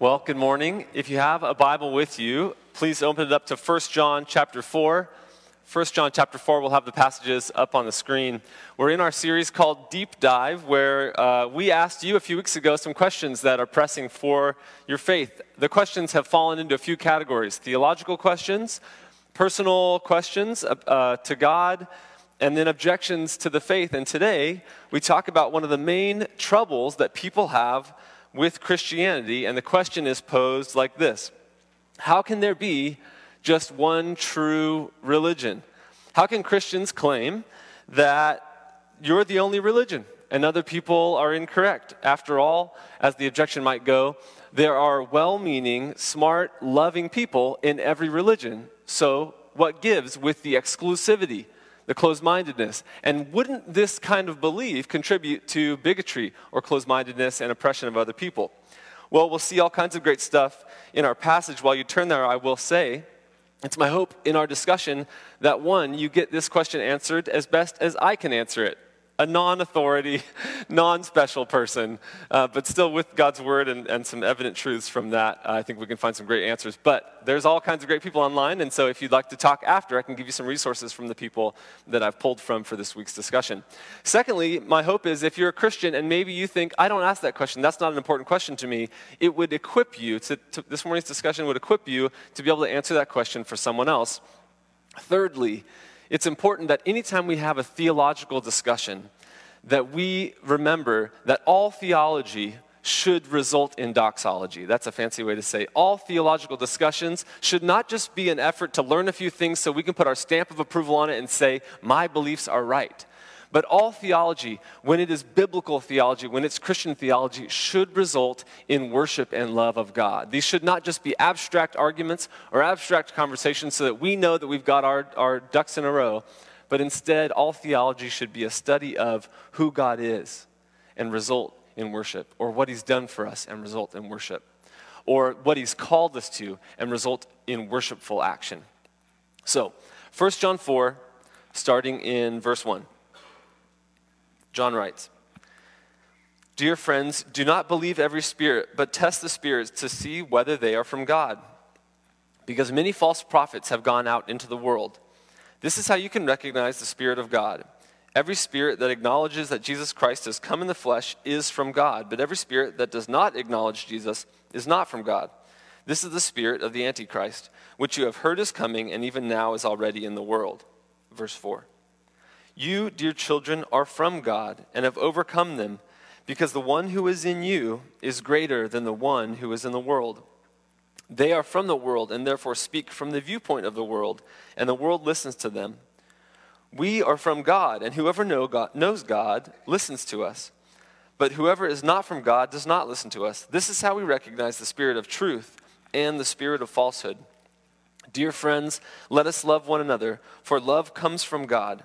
Well, good morning. If you have a Bible with you, please open it up to 1 John chapter 4. 1 John chapter 4, we'll have the passages up on the screen. We're in our series called Deep Dive, where uh, we asked you a few weeks ago some questions that are pressing for your faith. The questions have fallen into a few categories theological questions, personal questions uh, uh, to God, and then objections to the faith. And today, we talk about one of the main troubles that people have with Christianity, and the question is posed like this How can there be just one true religion? How can Christians claim that you're the only religion and other people are incorrect? After all, as the objection might go, there are well meaning, smart, loving people in every religion. So, what gives with the exclusivity? The closed mindedness. And wouldn't this kind of belief contribute to bigotry or closed mindedness and oppression of other people? Well, we'll see all kinds of great stuff in our passage. While you turn there, I will say it's my hope in our discussion that one, you get this question answered as best as I can answer it a non authority, non special person, uh, but still with God's word and, and some evident truths from that, I think we can find some great answers. But there's all kinds of great people online, and so if you'd like to talk after, I can give you some resources from the people that I've pulled from for this week's discussion. Secondly, my hope is if you're a Christian and maybe you think, I don't ask that question, that's not an important question to me, it would equip you, to, to this morning's discussion would equip you to be able to answer that question for someone else. Thirdly, it's important that anytime we have a theological discussion, that we remember that all theology should result in doxology. That's a fancy way to say all theological discussions should not just be an effort to learn a few things so we can put our stamp of approval on it and say, my beliefs are right. But all theology, when it is biblical theology, when it's Christian theology, should result in worship and love of God. These should not just be abstract arguments or abstract conversations so that we know that we've got our, our ducks in a row, but instead, all theology should be a study of who God is and result in worship, or what He's done for us and result in worship, or what He's called us to and result in worshipful action. So, 1 John 4, starting in verse 1. John writes, Dear friends, do not believe every spirit, but test the spirits to see whether they are from God. Because many false prophets have gone out into the world. This is how you can recognize the Spirit of God. Every spirit that acknowledges that Jesus Christ has come in the flesh is from God, but every spirit that does not acknowledge Jesus is not from God. This is the spirit of the Antichrist, which you have heard is coming and even now is already in the world. Verse 4. You, dear children, are from God and have overcome them, because the one who is in you is greater than the one who is in the world. They are from the world and therefore speak from the viewpoint of the world, and the world listens to them. We are from God, and whoever know God, knows God listens to us. But whoever is not from God does not listen to us. This is how we recognize the spirit of truth and the spirit of falsehood. Dear friends, let us love one another, for love comes from God.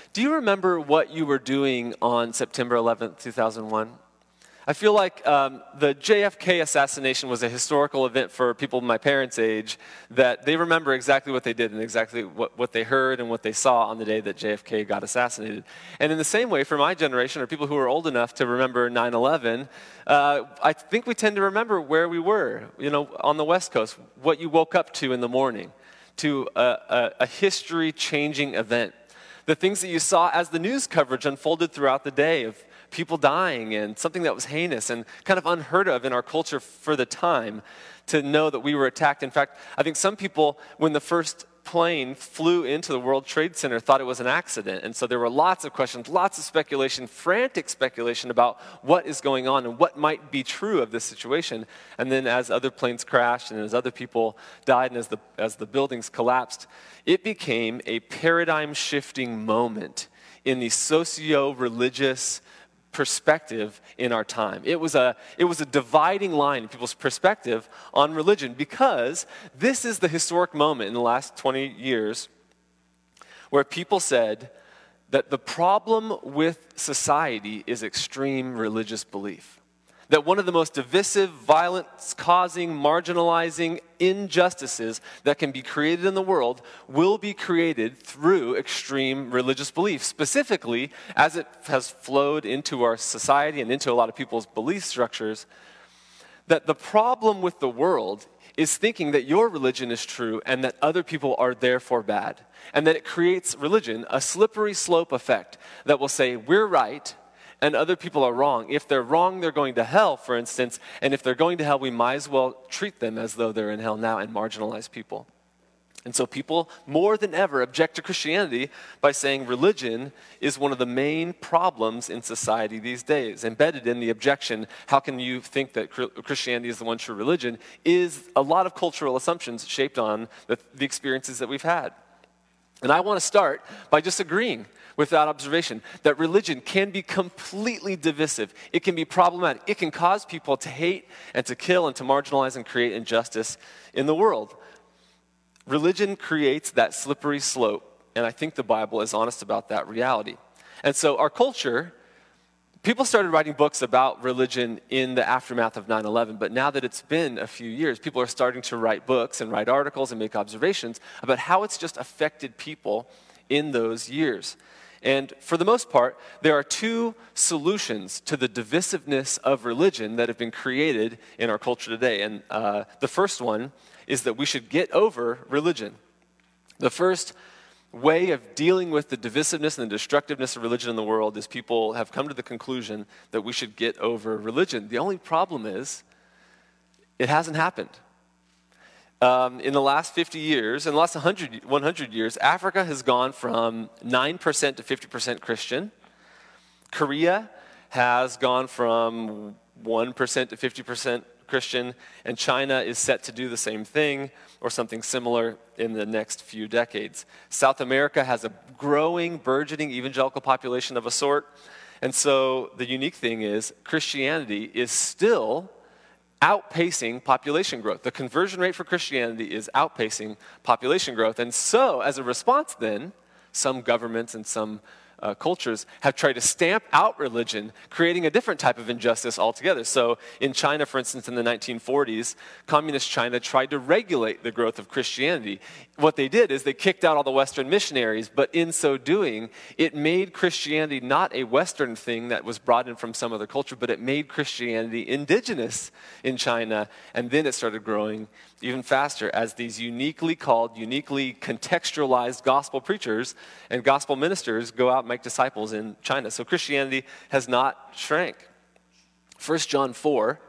do you remember what you were doing on September 11th, 2001? I feel like um, the JFK assassination was a historical event for people my parents' age that they remember exactly what they did and exactly what, what they heard and what they saw on the day that JFK got assassinated. And in the same way, for my generation, or people who are old enough to remember 9 11, uh, I think we tend to remember where we were, you know, on the West Coast, what you woke up to in the morning, to a, a, a history changing event the things that you saw as the news coverage unfolded throughout the day of people dying and something that was heinous and kind of unheard of in our culture for the time to know that we were attacked. In fact, I think some people, when the first plane flew into the World Trade Center thought it was an accident. And so there were lots of questions, lots of speculation, frantic speculation about what is going on and what might be true of this situation. And then as other planes crashed and as other people died and as the, as the buildings collapsed, it became a paradigm shifting moment in the socio religious perspective in our time. It was, a, it was a dividing line in people's perspective on religion because this is the historic moment in the last 20 years where people said that the problem with society is extreme religious belief that one of the most divisive, violence causing, marginalizing injustices that can be created in the world will be created through extreme religious belief, specifically as it has flowed into our society and into a lot of people's belief structures. That the problem with the world is thinking that your religion is true and that other people are therefore bad. And that it creates religion, a slippery slope effect that will say, we're right and other people are wrong. If they're wrong, they're going to hell, for instance, and if they're going to hell, we might as well treat them as though they're in hell now and marginalize people. And so people more than ever object to Christianity by saying religion is one of the main problems in society these days. Embedded in the objection, how can you think that Christianity is the one true religion, is a lot of cultural assumptions shaped on the, the experiences that we've had. And I want to start by just agreeing with that observation that religion can be completely divisive. It can be problematic. It can cause people to hate and to kill and to marginalize and create injustice in the world. Religion creates that slippery slope, and I think the Bible is honest about that reality. And so our culture, people started writing books about religion in the aftermath of 9 11, but now that it's been a few years, people are starting to write books and write articles and make observations about how it's just affected people in those years. And for the most part, there are two solutions to the divisiveness of religion that have been created in our culture today. And uh, the first one is that we should get over religion. The first way of dealing with the divisiveness and the destructiveness of religion in the world is people have come to the conclusion that we should get over religion. The only problem is it hasn't happened um, in the last 50 years, in the last 100, 100 years, Africa has gone from 9% to 50% Christian. Korea has gone from 1% to 50% Christian, and China is set to do the same thing or something similar in the next few decades. South America has a growing, burgeoning evangelical population of a sort. And so the unique thing is, Christianity is still outpacing population growth. The conversion rate for Christianity is outpacing population growth. And so, as a response, then, some governments and some uh, cultures have tried to stamp out religion, creating a different type of injustice altogether. So, in China, for instance, in the 1940s, communist China tried to regulate the growth of Christianity. What they did is they kicked out all the Western missionaries, but in so doing, it made Christianity not a Western thing that was brought in from some other culture, but it made Christianity indigenous in China, and then it started growing even faster as these uniquely called, uniquely contextualized gospel preachers and gospel ministers go out and make disciples in China. So Christianity has not shrank. 1 John 4,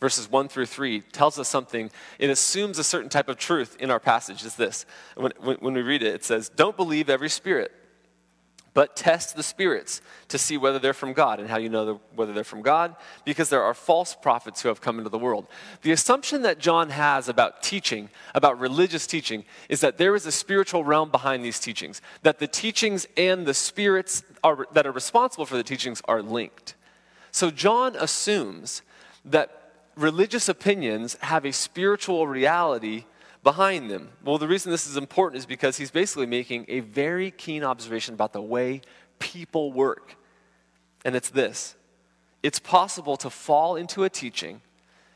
verses 1 through 3, tells us something. It assumes a certain type of truth in our passage. Is this. When, when, when we read it, it says, Don't believe every spirit but test the spirits to see whether they're from God. And how you know whether they're from God? Because there are false prophets who have come into the world. The assumption that John has about teaching, about religious teaching, is that there is a spiritual realm behind these teachings, that the teachings and the spirits are, that are responsible for the teachings are linked. So John assumes that religious opinions have a spiritual reality behind them. Well, the reason this is important is because he's basically making a very keen observation about the way people work. And it's this it's possible to fall into a teaching,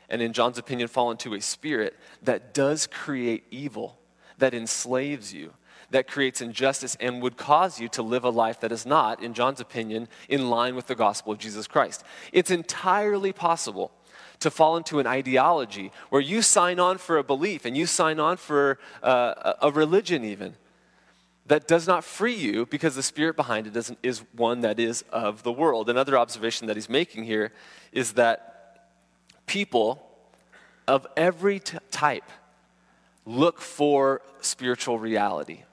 and in John's opinion, fall into a spirit that does create evil, that enslaves you. That creates injustice and would cause you to live a life that is not, in John's opinion, in line with the gospel of Jesus Christ. It's entirely possible to fall into an ideology where you sign on for a belief and you sign on for uh, a religion, even that does not free you because the spirit behind it is one that is of the world. Another observation that he's making here is that people of every t- type look for spiritual reality.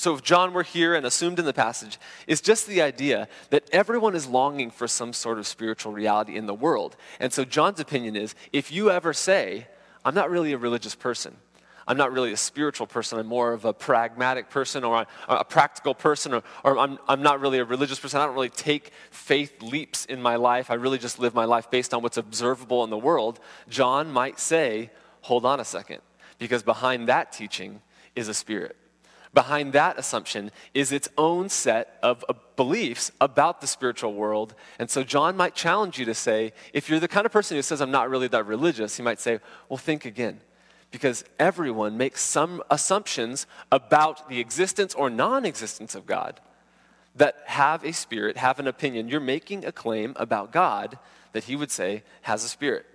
So, if John were here and assumed in the passage, is just the idea that everyone is longing for some sort of spiritual reality in the world. And so, John's opinion is if you ever say, I'm not really a religious person, I'm not really a spiritual person. I'm more of a pragmatic person or a practical person, or, or I'm, I'm not really a religious person. I don't really take faith leaps in my life. I really just live my life based on what's observable in the world. John might say, hold on a second, because behind that teaching is a spirit. Behind that assumption is its own set of uh, beliefs about the spiritual world. And so John might challenge you to say, if you're the kind of person who says, I'm not really that religious, he might say, well, think again. Because everyone makes some assumptions about the existence or non existence of God that have a spirit, have an opinion. You're making a claim about God that he would say has a spirit.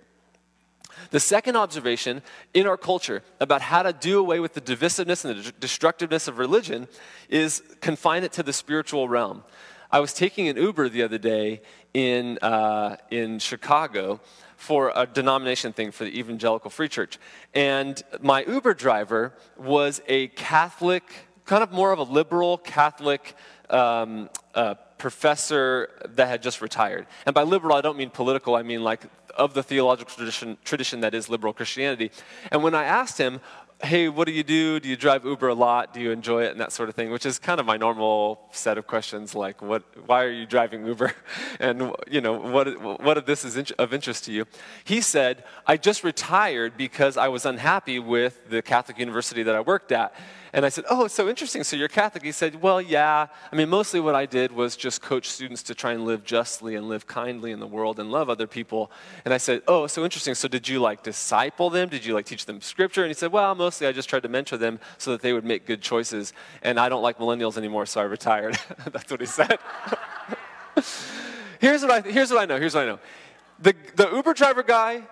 The second observation in our culture about how to do away with the divisiveness and the destructiveness of religion is confine it to the spiritual realm. I was taking an Uber the other day in, uh, in Chicago for a denomination thing for the Evangelical Free Church. And my Uber driver was a Catholic, kind of more of a liberal Catholic um, uh, professor that had just retired. And by liberal, I don't mean political, I mean like of the theological tradition, tradition that is liberal Christianity. And when I asked him, hey, what do you do? Do you drive Uber a lot? Do you enjoy it? And that sort of thing, which is kind of my normal set of questions like, what, why are you driving Uber? And, you know, what, what of this is of interest to you? He said, I just retired because I was unhappy with the Catholic university that I worked at. And I said, Oh, so interesting. So you're Catholic? He said, Well, yeah. I mean, mostly what I did was just coach students to try and live justly and live kindly in the world and love other people. And I said, Oh, so interesting. So did you like disciple them? Did you like teach them scripture? And he said, Well, mostly I just tried to mentor them so that they would make good choices. And I don't like millennials anymore, so I retired. That's what he said. here's, what I, here's what I know. Here's what I know. The, the Uber driver guy,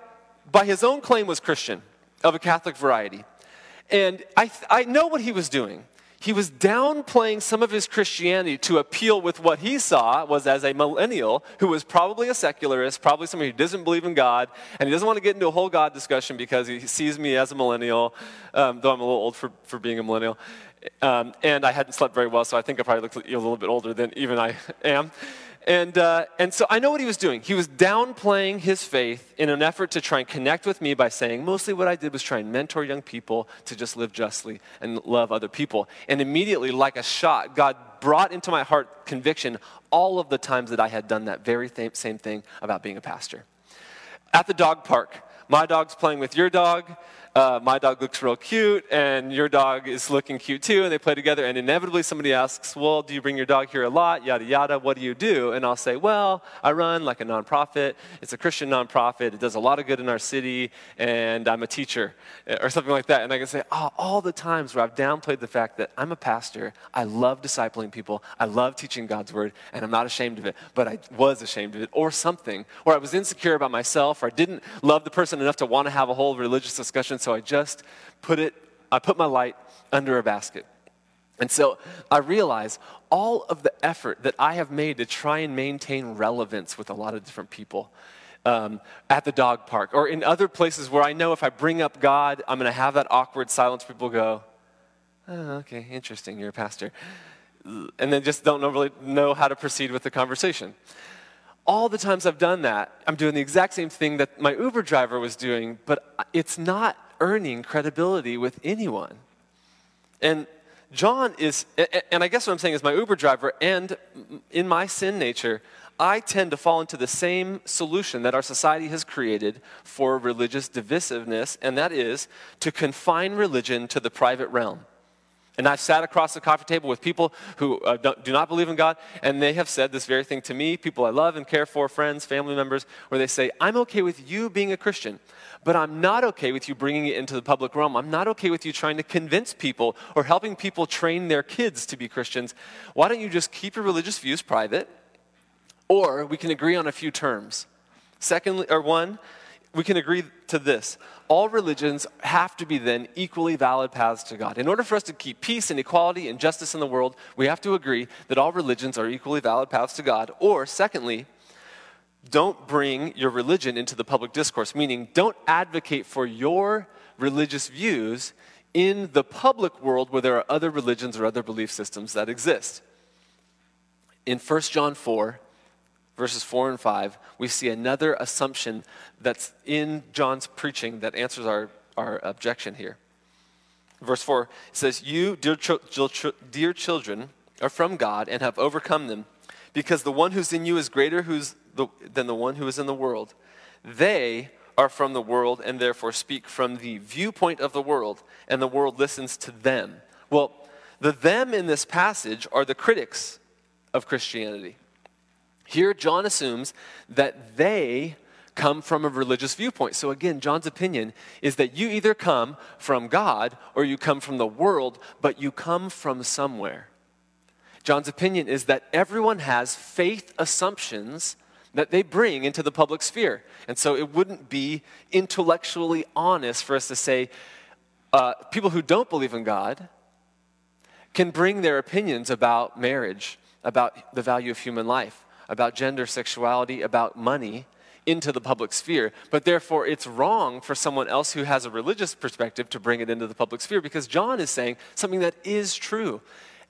by his own claim, was Christian of a Catholic variety. And I, I know what he was doing. He was downplaying some of his Christianity to appeal with what he saw was as a millennial who was probably a secularist, probably somebody who doesn't believe in God, and he doesn't want to get into a whole God discussion because he sees me as a millennial, um, though I'm a little old for, for being a millennial. Um, and I hadn't slept very well, so I think I probably look a little bit older than even I am. And, uh, and so I know what he was doing. He was downplaying his faith in an effort to try and connect with me by saying, mostly what I did was try and mentor young people to just live justly and love other people. And immediately, like a shot, God brought into my heart conviction all of the times that I had done that very th- same thing about being a pastor. At the dog park, my dog's playing with your dog uh, my dog looks real cute and your dog is looking cute too, and they play together. And inevitably, somebody asks, Well, do you bring your dog here a lot? Yada, yada. What do you do? And I'll say, Well, I run like a nonprofit. It's a Christian nonprofit. It does a lot of good in our city, and I'm a teacher, or something like that. And I can say, Oh, all the times where I've downplayed the fact that I'm a pastor, I love discipling people, I love teaching God's word, and I'm not ashamed of it, but I was ashamed of it, or something, or I was insecure about myself, or I didn't love the person enough to want to have a whole religious discussion so I just put it, I put my light under a basket. And so I realize all of the effort that I have made to try and maintain relevance with a lot of different people um, at the dog park or in other places where I know if I bring up God, I'm going to have that awkward silence. People go, oh, okay, interesting, you're a pastor. And then just don't really know how to proceed with the conversation all the times I've done that, I'm doing the exact same thing that my Uber driver was doing, but it's not earning credibility with anyone. And John is, and I guess what I'm saying is my Uber driver, and in my sin nature, I tend to fall into the same solution that our society has created for religious divisiveness, and that is to confine religion to the private realm. And I've sat across the coffee table with people who uh, do not believe in God, and they have said this very thing to me, people I love and care for, friends, family members, where they say, I'm okay with you being a Christian, but I'm not okay with you bringing it into the public realm. I'm not okay with you trying to convince people or helping people train their kids to be Christians. Why don't you just keep your religious views private? Or we can agree on a few terms. Secondly, or one, we can agree to this. All religions have to be then equally valid paths to God. In order for us to keep peace and equality and justice in the world, we have to agree that all religions are equally valid paths to God. Or, secondly, don't bring your religion into the public discourse, meaning don't advocate for your religious views in the public world where there are other religions or other belief systems that exist. In 1 John 4, verses 4 and 5, we see another assumption that's in John's preaching that answers our, our objection here. Verse 4 says, You, dear, dear children, are from God and have overcome them, because the one who's in you is greater who's the, than the one who is in the world. They are from the world and therefore speak from the viewpoint of the world, and the world listens to them. Well, the them in this passage are the critics of Christianity. Here, John assumes that they come from a religious viewpoint. So, again, John's opinion is that you either come from God or you come from the world, but you come from somewhere. John's opinion is that everyone has faith assumptions that they bring into the public sphere. And so it wouldn't be intellectually honest for us to say uh, people who don't believe in God can bring their opinions about marriage, about the value of human life, about gender, sexuality, about money into the public sphere. But therefore, it's wrong for someone else who has a religious perspective to bring it into the public sphere because John is saying something that is true.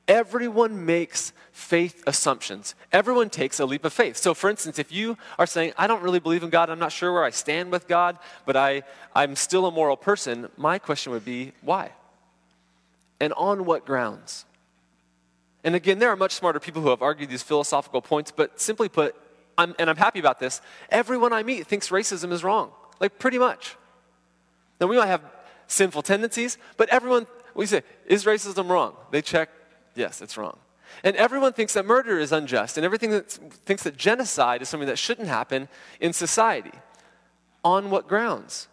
Everyone makes faith assumptions. Everyone takes a leap of faith. So, for instance, if you are saying, I don't really believe in God, I'm not sure where I stand with God, but I, I'm still a moral person, my question would be, why? And on what grounds? And again, there are much smarter people who have argued these philosophical points, but simply put, I'm, and I'm happy about this, everyone I meet thinks racism is wrong. Like, pretty much. Now, we might have sinful tendencies, but everyone, we say, is racism wrong? They check, yes, it's wrong. And everyone thinks that murder is unjust, and everything that thinks that genocide is something that shouldn't happen in society. On what grounds?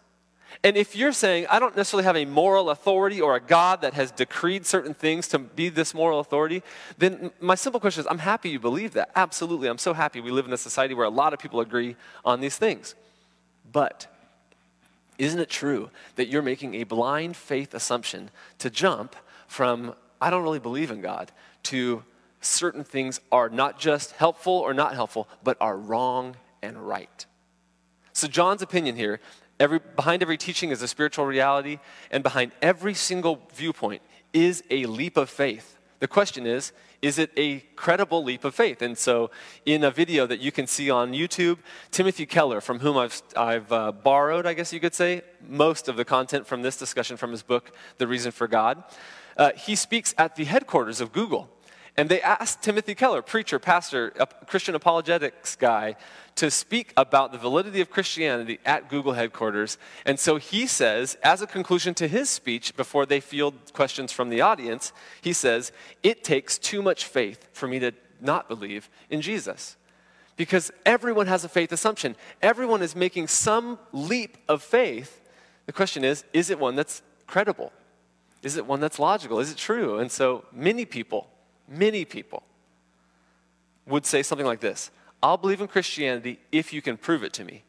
And if you're saying, I don't necessarily have a moral authority or a God that has decreed certain things to be this moral authority, then my simple question is, I'm happy you believe that. Absolutely. I'm so happy we live in a society where a lot of people agree on these things. But isn't it true that you're making a blind faith assumption to jump from, I don't really believe in God, to certain things are not just helpful or not helpful, but are wrong and right? So, John's opinion here Every, behind every teaching is a spiritual reality, and behind every single viewpoint is a leap of faith. The question is, is it a credible leap of faith? And so, in a video that you can see on YouTube, Timothy Keller, from whom I've, I've uh, borrowed, I guess you could say, most of the content from this discussion from his book, The Reason for God, uh, he speaks at the headquarters of Google. And they asked Timothy Keller, preacher, pastor, Christian apologetics guy, to speak about the validity of Christianity at Google headquarters. And so he says, as a conclusion to his speech, before they field questions from the audience, he says, It takes too much faith for me to not believe in Jesus. Because everyone has a faith assumption, everyone is making some leap of faith. The question is, is it one that's credible? Is it one that's logical? Is it true? And so many people many people would say something like this I'll believe in Christianity if you can prove it to me.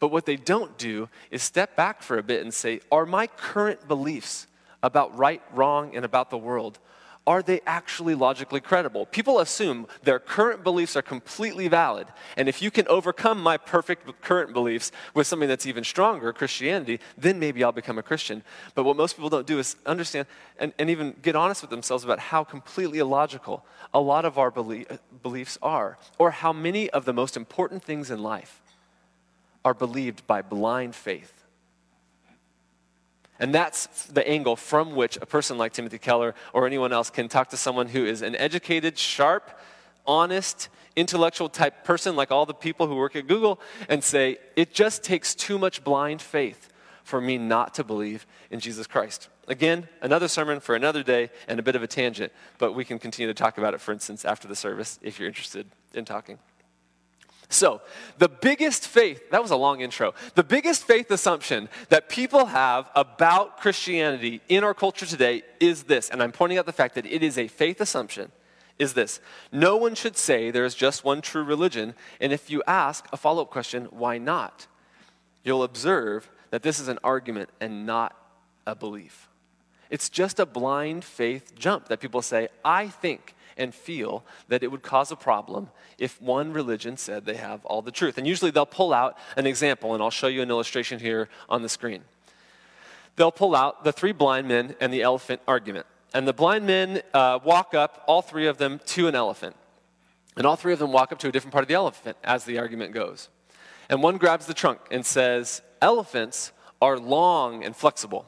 But what they don't do is step back for a bit and say, Are my current beliefs about right, wrong, and about the world, are they actually logically credible? People assume their current beliefs are completely valid. And if you can overcome my perfect current beliefs with something that's even stronger, Christianity, then maybe I'll become a Christian. But what most people don't do is understand and, and even get honest with themselves about how completely illogical a lot of our belie- beliefs are, or how many of the most important things in life are believed by blind faith. And that's the angle from which a person like Timothy Keller or anyone else can talk to someone who is an educated, sharp, honest, intellectual type person, like all the people who work at Google, and say, it just takes too much blind faith for me not to believe in Jesus Christ. Again, another sermon for another day and a bit of a tangent, but we can continue to talk about it, for instance, after the service if you're interested in talking. So, the biggest faith, that was a long intro, the biggest faith assumption that people have about Christianity in our culture today is this, and I'm pointing out the fact that it is a faith assumption, is this. No one should say there is just one true religion, and if you ask a follow up question, why not? You'll observe that this is an argument and not a belief. It's just a blind faith jump that people say, I think and feel that it would cause a problem if one religion said they have all the truth. And usually they'll pull out an example, and I'll show you an illustration here on the screen. They'll pull out the three blind men and the elephant argument. And the blind men uh, walk up, all three of them, to an elephant. And all three of them walk up to a different part of the elephant as the argument goes. And one grabs the trunk and says, Elephants are long and flexible.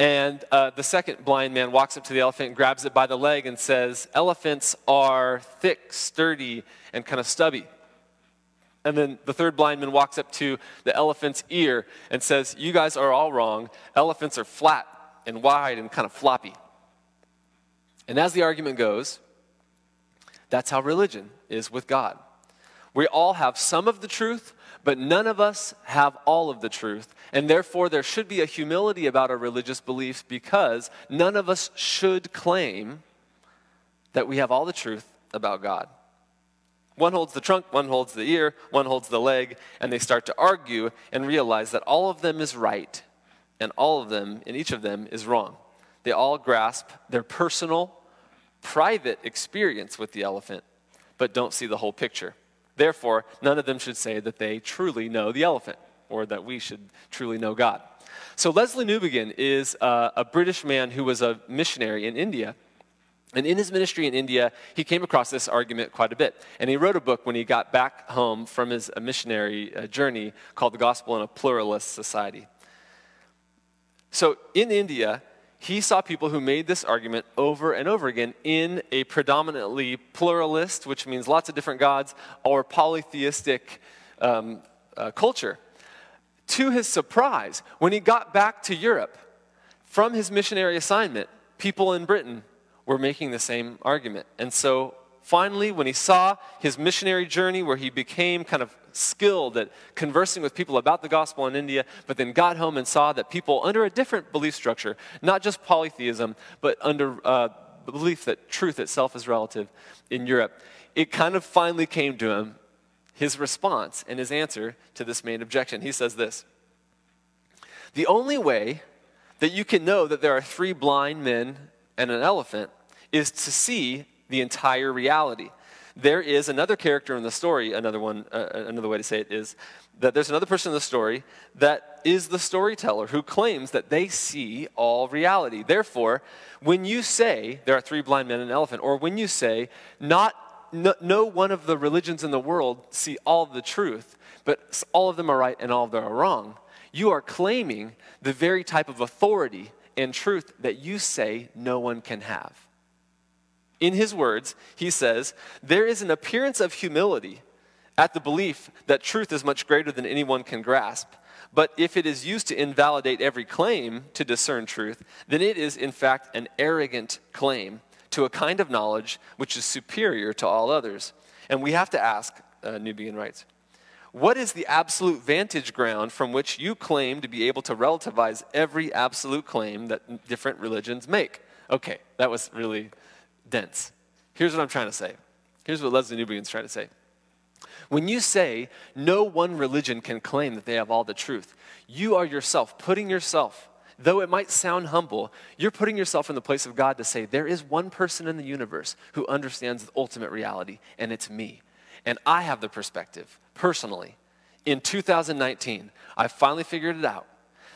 And uh, the second blind man walks up to the elephant, grabs it by the leg, and says, Elephants are thick, sturdy, and kind of stubby. And then the third blind man walks up to the elephant's ear and says, You guys are all wrong. Elephants are flat and wide and kind of floppy. And as the argument goes, that's how religion is with God. We all have some of the truth, but none of us have all of the truth. And therefore, there should be a humility about our religious beliefs because none of us should claim that we have all the truth about God. One holds the trunk, one holds the ear, one holds the leg, and they start to argue and realize that all of them is right, and all of them, and each of them, is wrong. They all grasp their personal, private experience with the elephant, but don't see the whole picture. Therefore, none of them should say that they truly know the elephant or that we should truly know God. So, Lesslie Newbigin is uh, a British man who was a missionary in India. And in his ministry in India, he came across this argument quite a bit. And he wrote a book when he got back home from his missionary uh, journey called The Gospel in a Pluralist Society. So, in India, he saw people who made this argument over and over again in a predominantly pluralist, which means lots of different gods, or polytheistic um, uh, culture. To his surprise, when he got back to Europe from his missionary assignment, people in Britain were making the same argument. And so finally, when he saw his missionary journey where he became kind of skilled at conversing with people about the gospel in India, but then got home and saw that people under a different belief structure, not just polytheism, but under uh, belief that truth itself is relative in Europe, it kind of finally came to him, his response and his answer to this main objection. He says this The only way that you can know that there are three blind men and an elephant is to see the entire reality. There is another character in the story, another one, uh, uh, another way to say it is that there's another person in the story that is the storyteller who claims that they see all reality. Therefore, when you say there are three blind men and an elephant, or when you say not no, no one of the religions in the world see all the truth, but all of them are right and all of them are wrong, you are claiming the very type of authority and truth that you say no one can have. In his words, he says, There is an appearance of humility at the belief that truth is much greater than anyone can grasp. But if it is used to invalidate every claim to discern truth, then it is, in fact, an arrogant claim to a kind of knowledge which is superior to all others. And we have to ask, uh, Newbigin writes, what is the absolute vantage ground from which you claim to be able to relativize every absolute claim that different religions make? Okay, that was really dense. Here's what I'm trying to say. Here's what Lesslie Newbigin's trying to say. When you say no one religion can claim that they have all the truth, you are yourself putting yourself, though it might sound humble, you're putting yourself in the place of God to say, there is one person in the universe who understands the ultimate reality, and it's me. And I have the perspective, personally. In 2019, I finally figured it out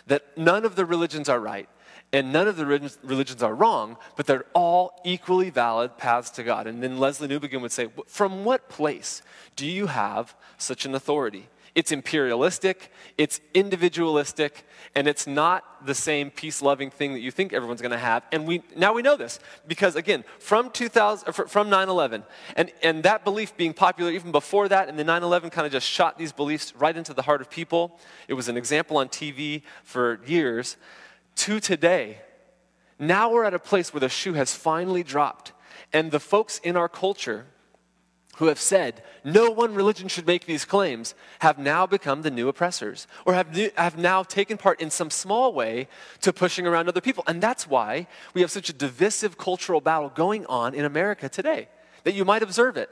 that none of the religions are right, and none of the religions are wrong, but they're all equally valid paths to God. And then Lesslie Newbigin would say, From what place do you have such an authority? It's imperialistic, it's individualistic, and it's not the same peace loving thing that you think everyone's going to have. And we, now we know this because, again, from, 2000, from 9 11, and, and that belief being popular even before that, and the 9 11 kind of just shot these beliefs right into the heart of people. It was an example on TV for years to today, now we're at a place where the shoe has finally dropped. And the folks in our culture who have said no one religion should make these claims have now become the new oppressors or have, new, have now taken part in some small way to pushing around other people. And that's why we have such a divisive cultural battle going on in America today, that you might observe it.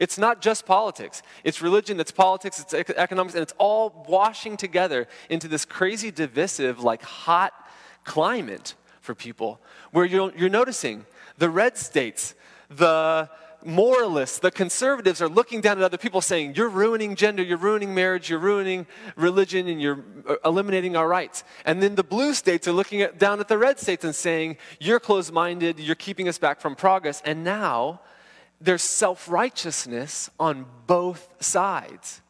It's not just politics. It's religion, it's politics, it's economics, and it's all washing together into this crazy, divisive, like hot climate for people where you're, you're noticing the red states, the moralists, the conservatives are looking down at other people saying, You're ruining gender, you're ruining marriage, you're ruining religion, and you're uh, eliminating our rights. And then the blue states are looking at, down at the red states and saying, You're closed minded, you're keeping us back from progress. And now there's self righteousness on both sides.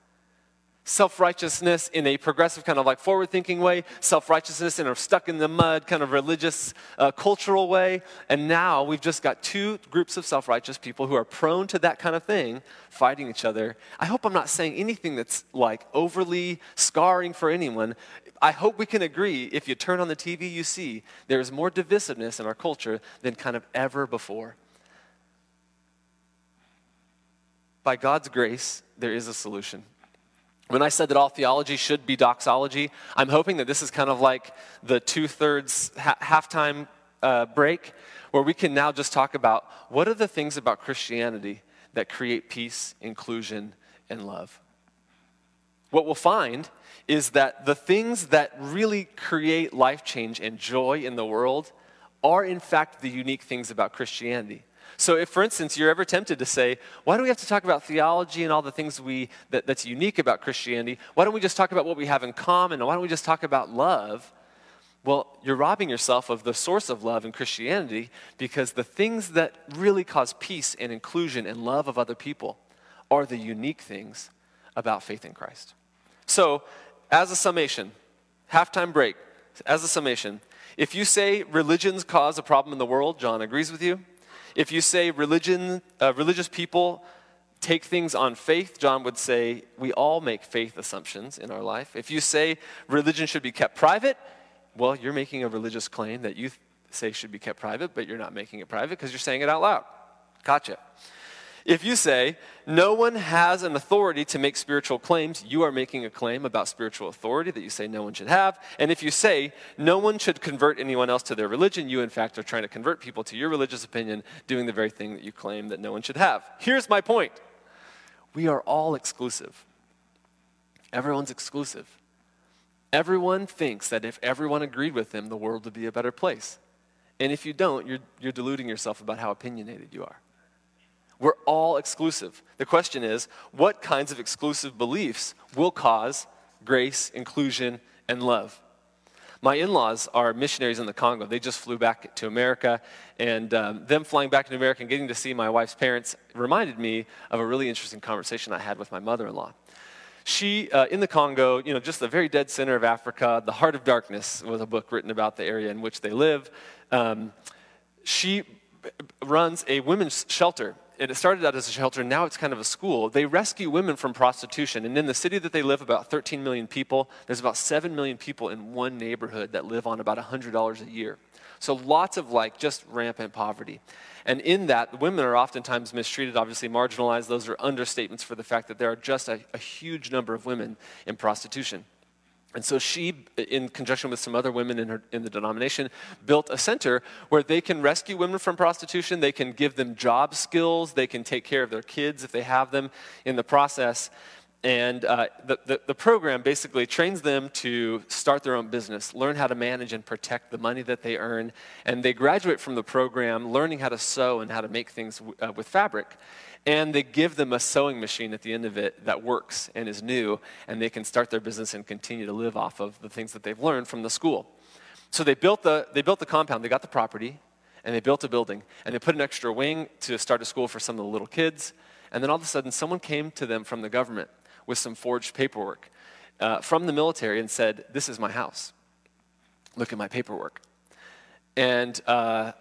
Self righteousness in a progressive, kind of like forward thinking way, self righteousness in a stuck in the mud, kind of religious, uh, cultural way. And now we've just got two groups of self righteous people who are prone to that kind of thing fighting each other. I hope I'm not saying anything that's like overly scarring for anyone. I hope we can agree if you turn on the TV, you see there is more divisiveness in our culture than kind of ever before. By God's grace, there is a solution. When I said that all theology should be doxology, I'm hoping that this is kind of like the two thirds ha- halftime uh, break where we can now just talk about what are the things about Christianity that create peace, inclusion, and love. What we'll find is that the things that really create life change and joy in the world are, in fact, the unique things about Christianity. So, if, for instance, you're ever tempted to say, why do we have to talk about theology and all the things we, that, that's unique about Christianity? Why don't we just talk about what we have in common? And why don't we just talk about love? Well, you're robbing yourself of the source of love in Christianity because the things that really cause peace and inclusion and love of other people are the unique things about faith in Christ. So, as a summation, halftime break, as a summation, if you say religions cause a problem in the world, John agrees with you. If you say religion, uh, religious people take things on faith, John would say we all make faith assumptions in our life. If you say religion should be kept private, well, you're making a religious claim that you th- say should be kept private, but you're not making it private because you're saying it out loud. Gotcha. If you say, no one has an authority to make spiritual claims, you are making a claim about spiritual authority that you say no one should have. And if you say, no one should convert anyone else to their religion, you in fact are trying to convert people to your religious opinion, doing the very thing that you claim that no one should have. Here's my point we are all exclusive. Everyone's exclusive. Everyone thinks that if everyone agreed with them, the world would be a better place. And if you don't, you're, you're deluding yourself about how opinionated you are. We're all exclusive. The question is what kinds of exclusive beliefs will cause grace, inclusion, and love? My in laws are missionaries in the Congo. They just flew back to America, and um, them flying back to America and getting to see my wife's parents reminded me of a really interesting conversation I had with my mother in law. She, uh, in the Congo, you know, just the very dead center of Africa, The Heart of Darkness was a book written about the area in which they live. Um, she runs a women's shelter and it started out as a shelter, and now it's kind of a school. They rescue women from prostitution. And in the city that they live, about 13 million people, there's about 7 million people in one neighborhood that live on about $100 a year. So lots of like just rampant poverty. And in that, women are oftentimes mistreated, obviously marginalized. Those are understatements for the fact that there are just a, a huge number of women in prostitution. And so she, in conjunction with some other women in, her, in the denomination, built a center where they can rescue women from prostitution, they can give them job skills, they can take care of their kids if they have them in the process. And uh, the, the, the, program basically trains them to start their own business, learn how to manage and protect the money that they earn. And they graduate from the program learning how to sew and how to make things w- uh, with fabric and they give them a sewing machine at the end of it that works and is new, and they can start their business and continue to live off of the things that they've learned from the school. So they built the, they built the compound, they got the property, and they built a building, and they put an extra wing to start a school for some of the little kids. And then all of a sudden, someone came to them from the government with some forged paperwork uh, from the military and said, This is my house. Look at my paperwork. And uh,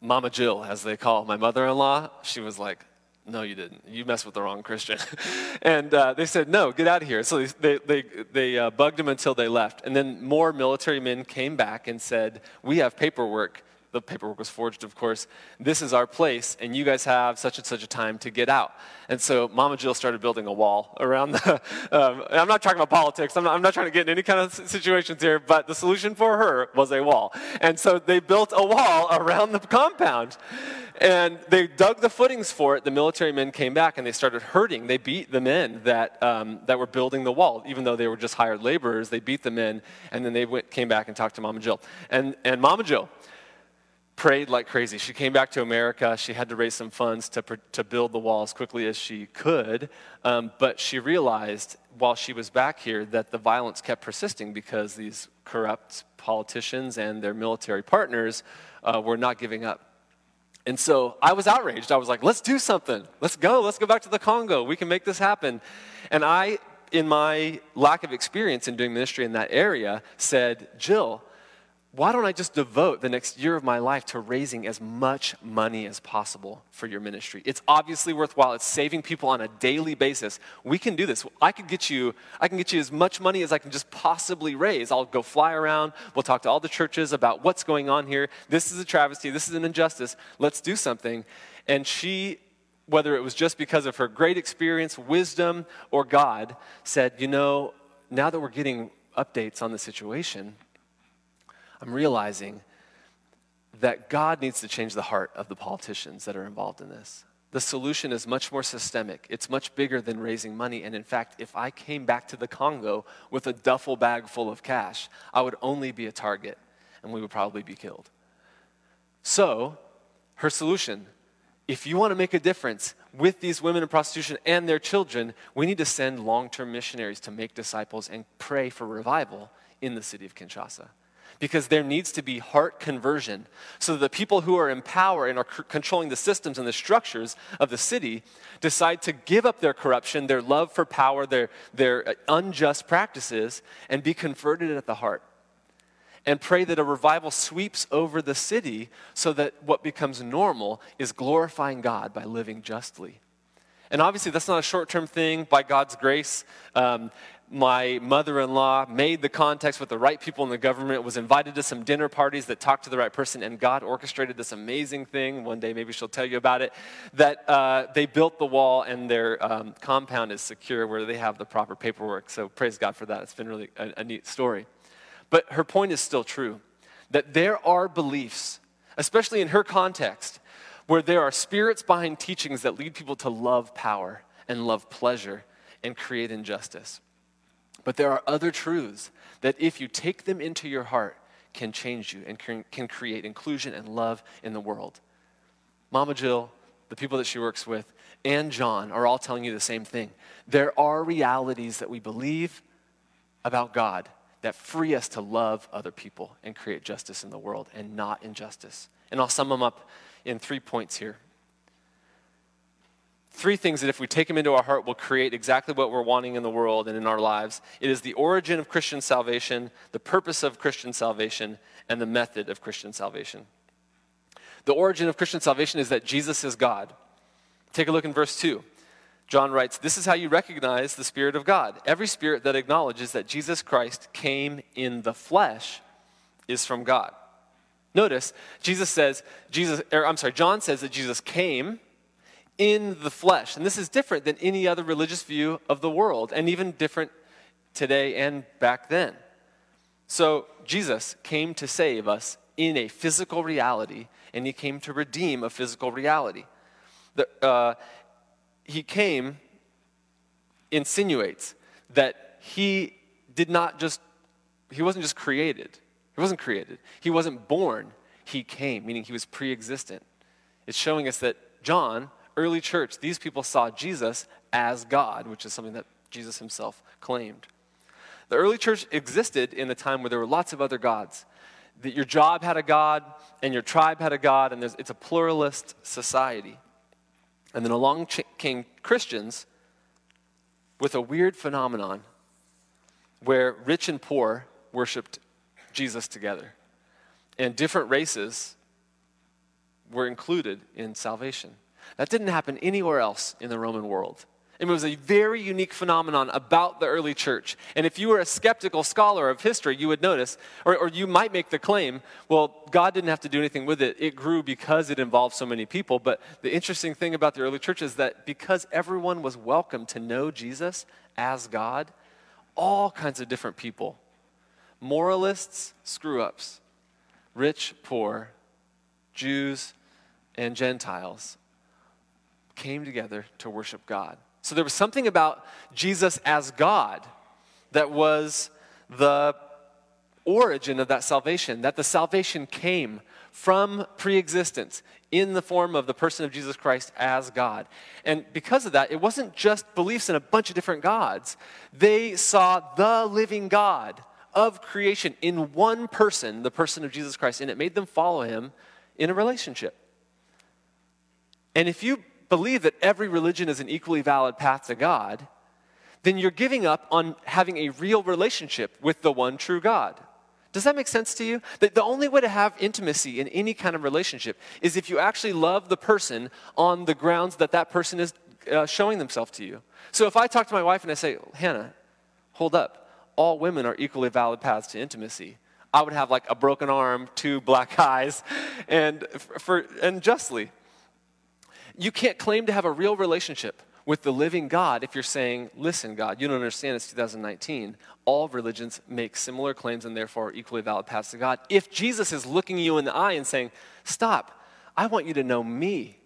Mama Jill, as they call my mother in law, she was like, no, you didn't. You messed with the wrong Christian. and uh, they said, no, get out of here. So they, they, they uh, bugged him until they left. And then more military men came back and said, we have paperwork. The paperwork was forged, of course. This is our place, and you guys have such and such a time to get out. And so Mama Jill started building a wall around the. Um, I'm not talking about politics. I'm not, I'm not trying to get in any kind of situations here, but the solution for her was a wall. And so they built a wall around the compound. And they dug the footings for it. The military men came back and they started hurting. They beat the men that, um, that were building the wall. Even though they were just hired laborers, they beat the men. And then they went, came back and talked to Mama Jill. And, and Mama Jill prayed like crazy. She came back to America. She had to raise some funds to, to build the wall as quickly as she could. Um, but she realized while she was back here that the violence kept persisting because these corrupt politicians and their military partners uh, were not giving up. And so I was outraged. I was like, let's do something. Let's go. Let's go back to the Congo. We can make this happen. And I in my lack of experience in doing ministry in that area, said, Jill, why don't I just devote the next year of my life to raising as much money as possible for your ministry? It's obviously worthwhile. It's saving people on a daily basis. We can do this. I can get you I can get you as much money as I can just possibly raise. I'll go fly around. We'll talk to all the churches about what's going on here. This is a travesty. This is an injustice. Let's do something. And she whether it was just because of her great experience, wisdom, or God, said, "You know, now that we're getting updates on the situation, I'm realizing that God needs to change the heart of the politicians that are involved in this. The solution is much more systemic. It's much bigger than raising money. And in fact, if I came back to the Congo with a duffel bag full of cash, I would only be a target and we would probably be killed. So, her solution if you want to make a difference with these women in prostitution and their children, we need to send long term missionaries to make disciples and pray for revival in the city of Kinshasa because there needs to be heart conversion so that the people who are in power and are c- controlling the systems and the structures of the city decide to give up their corruption, their love for power, their, their uh, unjust practices, and be converted at the heart. And pray that a revival sweeps over the city so that what becomes normal is glorifying God by living justly. And obviously, that's not a short term thing by God's grace. Um, my mother in law made the contacts with the right people in the government, was invited to some dinner parties that talked to the right person, and God orchestrated this amazing thing. One day, maybe she'll tell you about it that uh, they built the wall and their um, compound is secure where they have the proper paperwork. So, praise God for that. It's been really a, a neat story. But her point is still true that there are beliefs, especially in her context, where there are spirits behind teachings that lead people to love power and love pleasure and create injustice. But there are other truths that, if you take them into your heart, can change you and can, can create inclusion and love in the world. Mama Jill, the people that she works with, and John are all telling you the same thing. There are realities that we believe about God that free us to love other people and create justice in the world and not injustice. And I'll sum them up in three points here three things that, if we take them into our heart, will create exactly what we're wanting in the world and in our lives. It is the origin of Christian salvation, the purpose of Christian salvation, and the method of Christian salvation. The origin of Christian salvation is that Jesus is God. Take a look in verse 2. John writes, This is how you recognize the Spirit of God. Every spirit that acknowledges that Jesus Christ came in the flesh is from God. Notice, Jesus says, Jesus, or I'm sorry, John says that Jesus came in the flesh. And this is different than any other religious view of the world, and even different today and back then. So, Jesus came to save us in a physical reality, and he came to redeem a physical reality. The, uh, he came, insinuates that he did not just, he wasn't just created. He wasn't created. He wasn't born. He came, meaning he was pre existent. It's showing us that John early church, these people saw Jesus as God, which is something that Jesus himself claimed. The early church existed in a time where there were lots of other gods. That your job had a God, and your tribe had a God, and it's a pluralist society. And then along came Christians with a weird phenomenon where rich and poor worshiped Jesus together. And different races were included in salvation. That didn't happen anywhere else in the Roman world. It was a very unique phenomenon about the early church. And if you were a skeptical scholar of history, you would notice, or, or, you might make the claim, well, God didn't have to do anything with it. It grew because it involved so many people. But the interesting thing about the early church is that because everyone was welcome to know Jesus as God, all kinds of different people moralists, screw ups, rich, poor, Jews, and Gentiles came together to worship God. So there was something about Jesus as God that was the origin of that salvation, that the salvation came from pre-existence in the form of the person of Jesus Christ as God. And because of that, it wasn't just beliefs in a bunch of different gods. They saw the living God of creation in one person, the person of Jesus Christ, and it made them follow him in a relationship. And if you believe that every religion is an equally valid path to God, then you're giving up on having a real relationship with the one true God. Does that make sense to you? That the only way to have intimacy in any kind of relationship is if you actually love the person on the grounds that that person is uh, showing themselves to you. So if I talk to my wife and I say, Hannah, hold up, all women are equally valid paths to intimacy. I would have like a broken arm, two black eyes, and, for, and justly. You can't claim to have a real relationship with the living God if you're saying, listen, God, you don't understand, it's 2019. All religions make similar claims and therefore are equally valid paths to God. If Jesus is looking you in the eye and saying, stop, I want you to know me.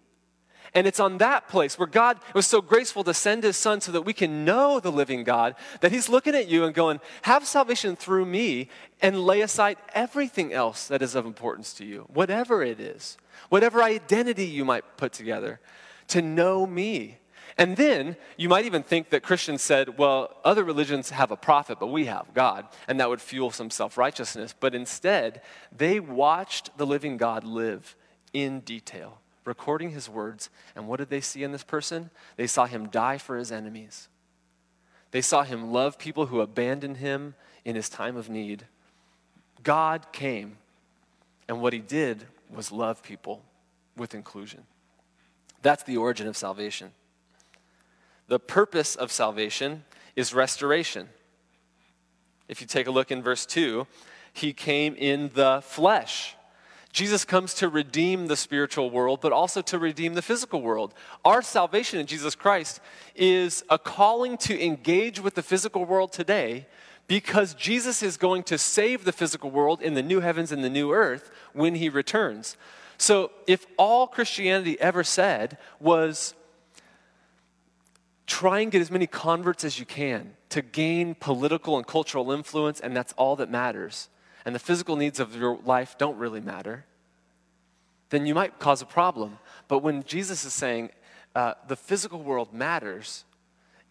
And it's on that place where God was so graceful to send his son so that we can know the living God, that he's looking at you and going, Have salvation through me and lay aside everything else that is of importance to you, whatever it is, whatever identity you might put together, to know me. And then you might even think that Christians said, well, other religions have a prophet, but we have God, and that would fuel some self righteousness. But instead, they watched the living God live in detail, recording his words. And what did they see in this person? They saw him die for his enemies. They saw him love people who abandoned him in his time of need. God came, and what he did was love people with inclusion. That's the origin of salvation. The purpose of salvation is restoration. If you take a look in verse 2, he came in the flesh. Jesus comes to redeem the spiritual world, but also to redeem the physical world. Our salvation in Jesus Christ is a calling to engage with the physical world today because Jesus is going to save the physical world in the new heavens and the new earth when he returns. So, if all Christianity ever said was, try and get as many converts as you can to gain political and cultural influence, and that's all that matters, and the physical needs of your life don't really matter, then you might cause a problem. But when Jesus is saying, uh, the physical world matters,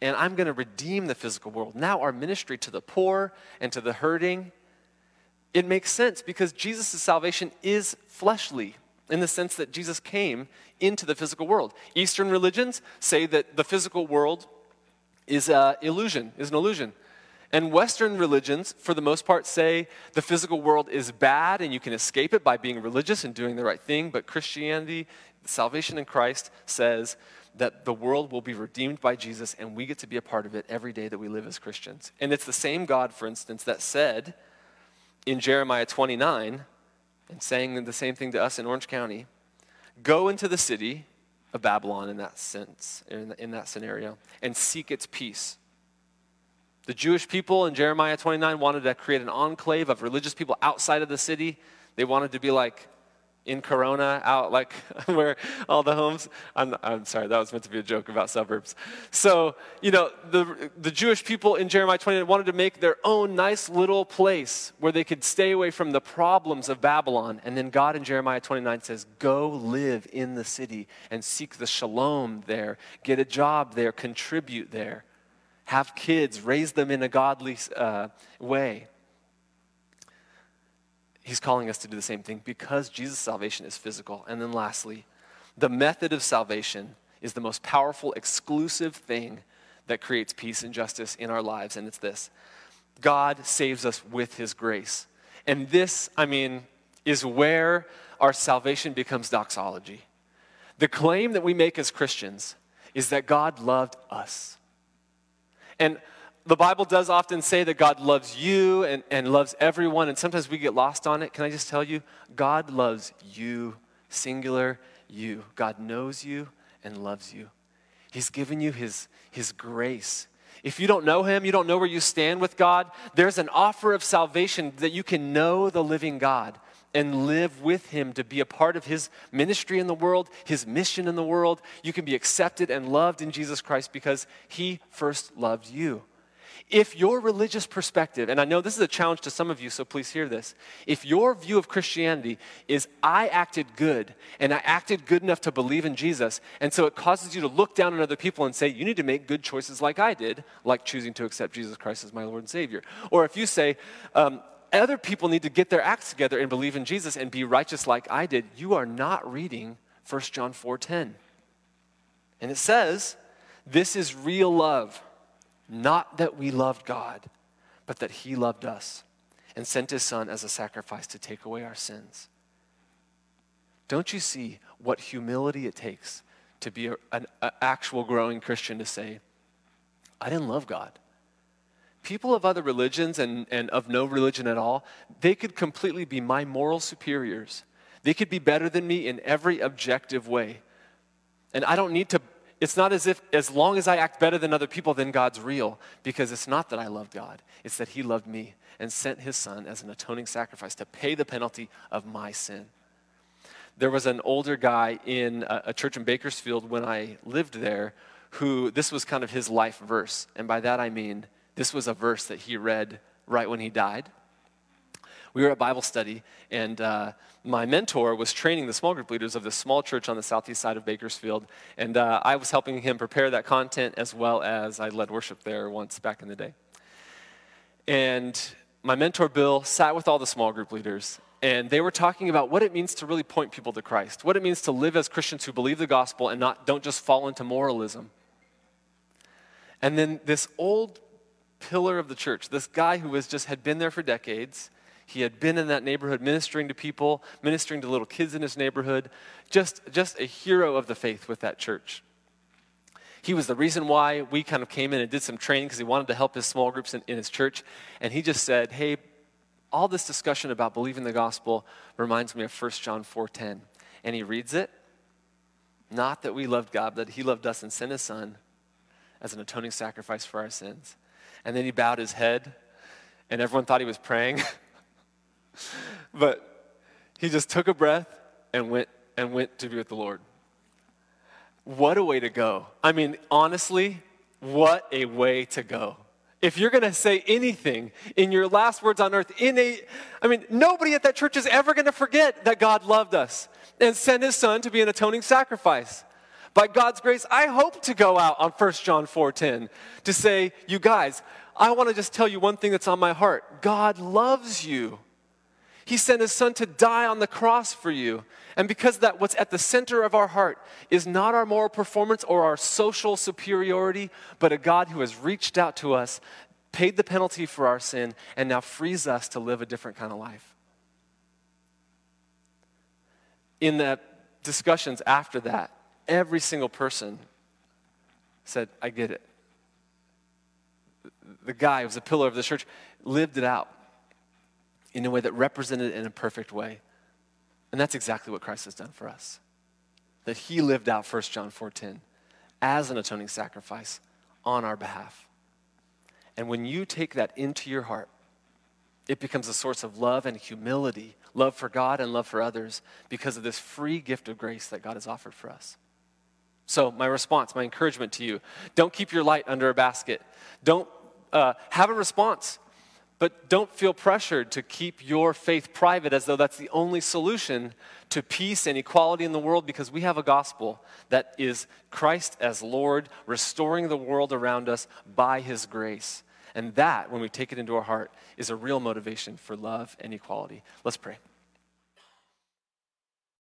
and I'm going to redeem the physical world, now our ministry to the poor and to the hurting, it makes sense because Jesus' salvation is fleshly in the sense that Jesus came into the physical world. Eastern religions say that the physical world is an illusion, is an illusion. And Western religions, for the most part, say the physical world is bad and you can escape it by being religious and doing the right thing. But Christianity, salvation in Christ, says that the world will be redeemed by Jesus and we get to be a part of it every day that we live as Christians. And it's the same God, for instance, that said in Jeremiah 29 and saying the same thing to us in Orange County go into the city of Babylon in that sense, in, in that scenario, and seek its peace. The Jewish people in Jeremiah 29 wanted to create an enclave of religious people outside of the city. They wanted to be like in Corona, out like where all the homes. I'm, I'm sorry, that was meant to be a joke about suburbs. So, you know, the, the Jewish people in Jeremiah 29 wanted to make their own nice little place where they could stay away from the problems of Babylon. And then God in Jeremiah 29 says, Go live in the city and seek the shalom there, get a job there, contribute there, have kids, raise them in a godly uh, way he's calling us to do the same thing because Jesus' salvation is physical. And then lastly, the method of salvation is the most powerful, exclusive thing that creates peace and justice in our lives, and it's this God saves us with his grace. And this, I mean, is where our salvation becomes doxology. The claim that we make as Christians is that God loved us. And the Bible does often say that God loves you and, and loves everyone, and sometimes we get lost on it. Can I just tell you? God loves you, singular you. God knows you and loves you. He's given you his, his grace. If you don't know him, you don't know where you stand with God, there's an offer of salvation that you can know the living God and live with him to be a part of his ministry in the world, his mission in the world. You can be accepted and loved in Jesus Christ because he first loved you. If your religious perspective, and I know this is a challenge to some of you, so please hear this. If your view of Christianity is, I acted good, and I acted good enough to believe in Jesus, and so it causes you to look down on other people and say, you need to make good choices like I did, like choosing to accept Jesus Christ as my Lord and Savior. Or if you say, um, other people need to get their acts together and believe in Jesus and be righteous like I did, you are not reading 1 John 4:10. And it says, this is real love Not that we loved God, but that He loved us and sent His Son as a sacrifice to take away our sins. Don't you see what humility it takes to be a, an a actual growing Christian to say, I didn't love God? People of other religions and, and of no religion at all, they could completely be my moral superiors. They could be better than me in every objective way. And I don't need to, it's not as if, as long as I act better than other people, then God's real. Because it's not that I love God, it's that He loved me and sent His Son as an atoning sacrifice to pay the penalty of my sin. There was an older guy in a, a church in Bakersfield when I lived there who, this was kind of his life verse. And by that I mean, this was a verse that he read right when he died. We were at Bible study, and uh, my mentor was training the small group leaders of this small church on the southeast side of Bakersfield. And uh, I was helping him prepare that content as well as I led worship there once back in the day. And my mentor, Bill, sat with all the small group leaders, and they were talking about what it means to really point people to Christ, what it means to live as Christians who believe the gospel and not, don't just fall into moralism. And then this old pillar of the church, this guy who was just had been there for decades. He had been in that neighborhood ministering to people, ministering to little kids in his neighborhood, just, just a hero of the faith with that church. He was the reason why we kind of came in and did some training because he wanted to help his small groups in, in his church. And he just said, Hey, all this discussion about believing the gospel reminds me of 1 John 4:10. And he reads it. Not that we loved God, but that he loved us and sent his son as an atoning sacrifice for our sins. And then he bowed his head, and everyone thought he was praying. but he just took a breath and went and went to be with the Lord. What a way to go. I mean, honestly, what a way to go. If you're going to say anything in your last words on earth, in a, I mean, nobody at that church is ever going to forget that God loved us and sent his son to be an atoning sacrifice. By God's grace, I hope to go out on 1 John 4:10 to say, you guys, I want to just tell you one thing that's on my heart. God loves you. He sent his son to die on the cross for you. And because that what's at the center of our heart is not our moral performance or our social superiority, but a God who has reached out to us, paid the penalty for our sin, and now frees us to live a different kind of life. In the discussions after that, every single person said, I get it. The guy who was a pillar of the church lived it out in a way that represented it in a perfect way. And that's exactly what Christ has done for us. That he lived out 1 John 4:10 as an atoning sacrifice on our behalf. And when you take that into your heart, it becomes a source of love and humility, love for God and love for others because of this free gift of grace that God has offered for us. So, my response, my encouragement to you don't keep your light under a basket. Don't uh, have a response, but don't feel pressured to keep your faith private as though that's the only solution to peace and equality in the world because we have a gospel that is Christ as Lord, restoring the world around us by his grace. And that, when we take it into our heart, is a real motivation for love and equality. Let's pray.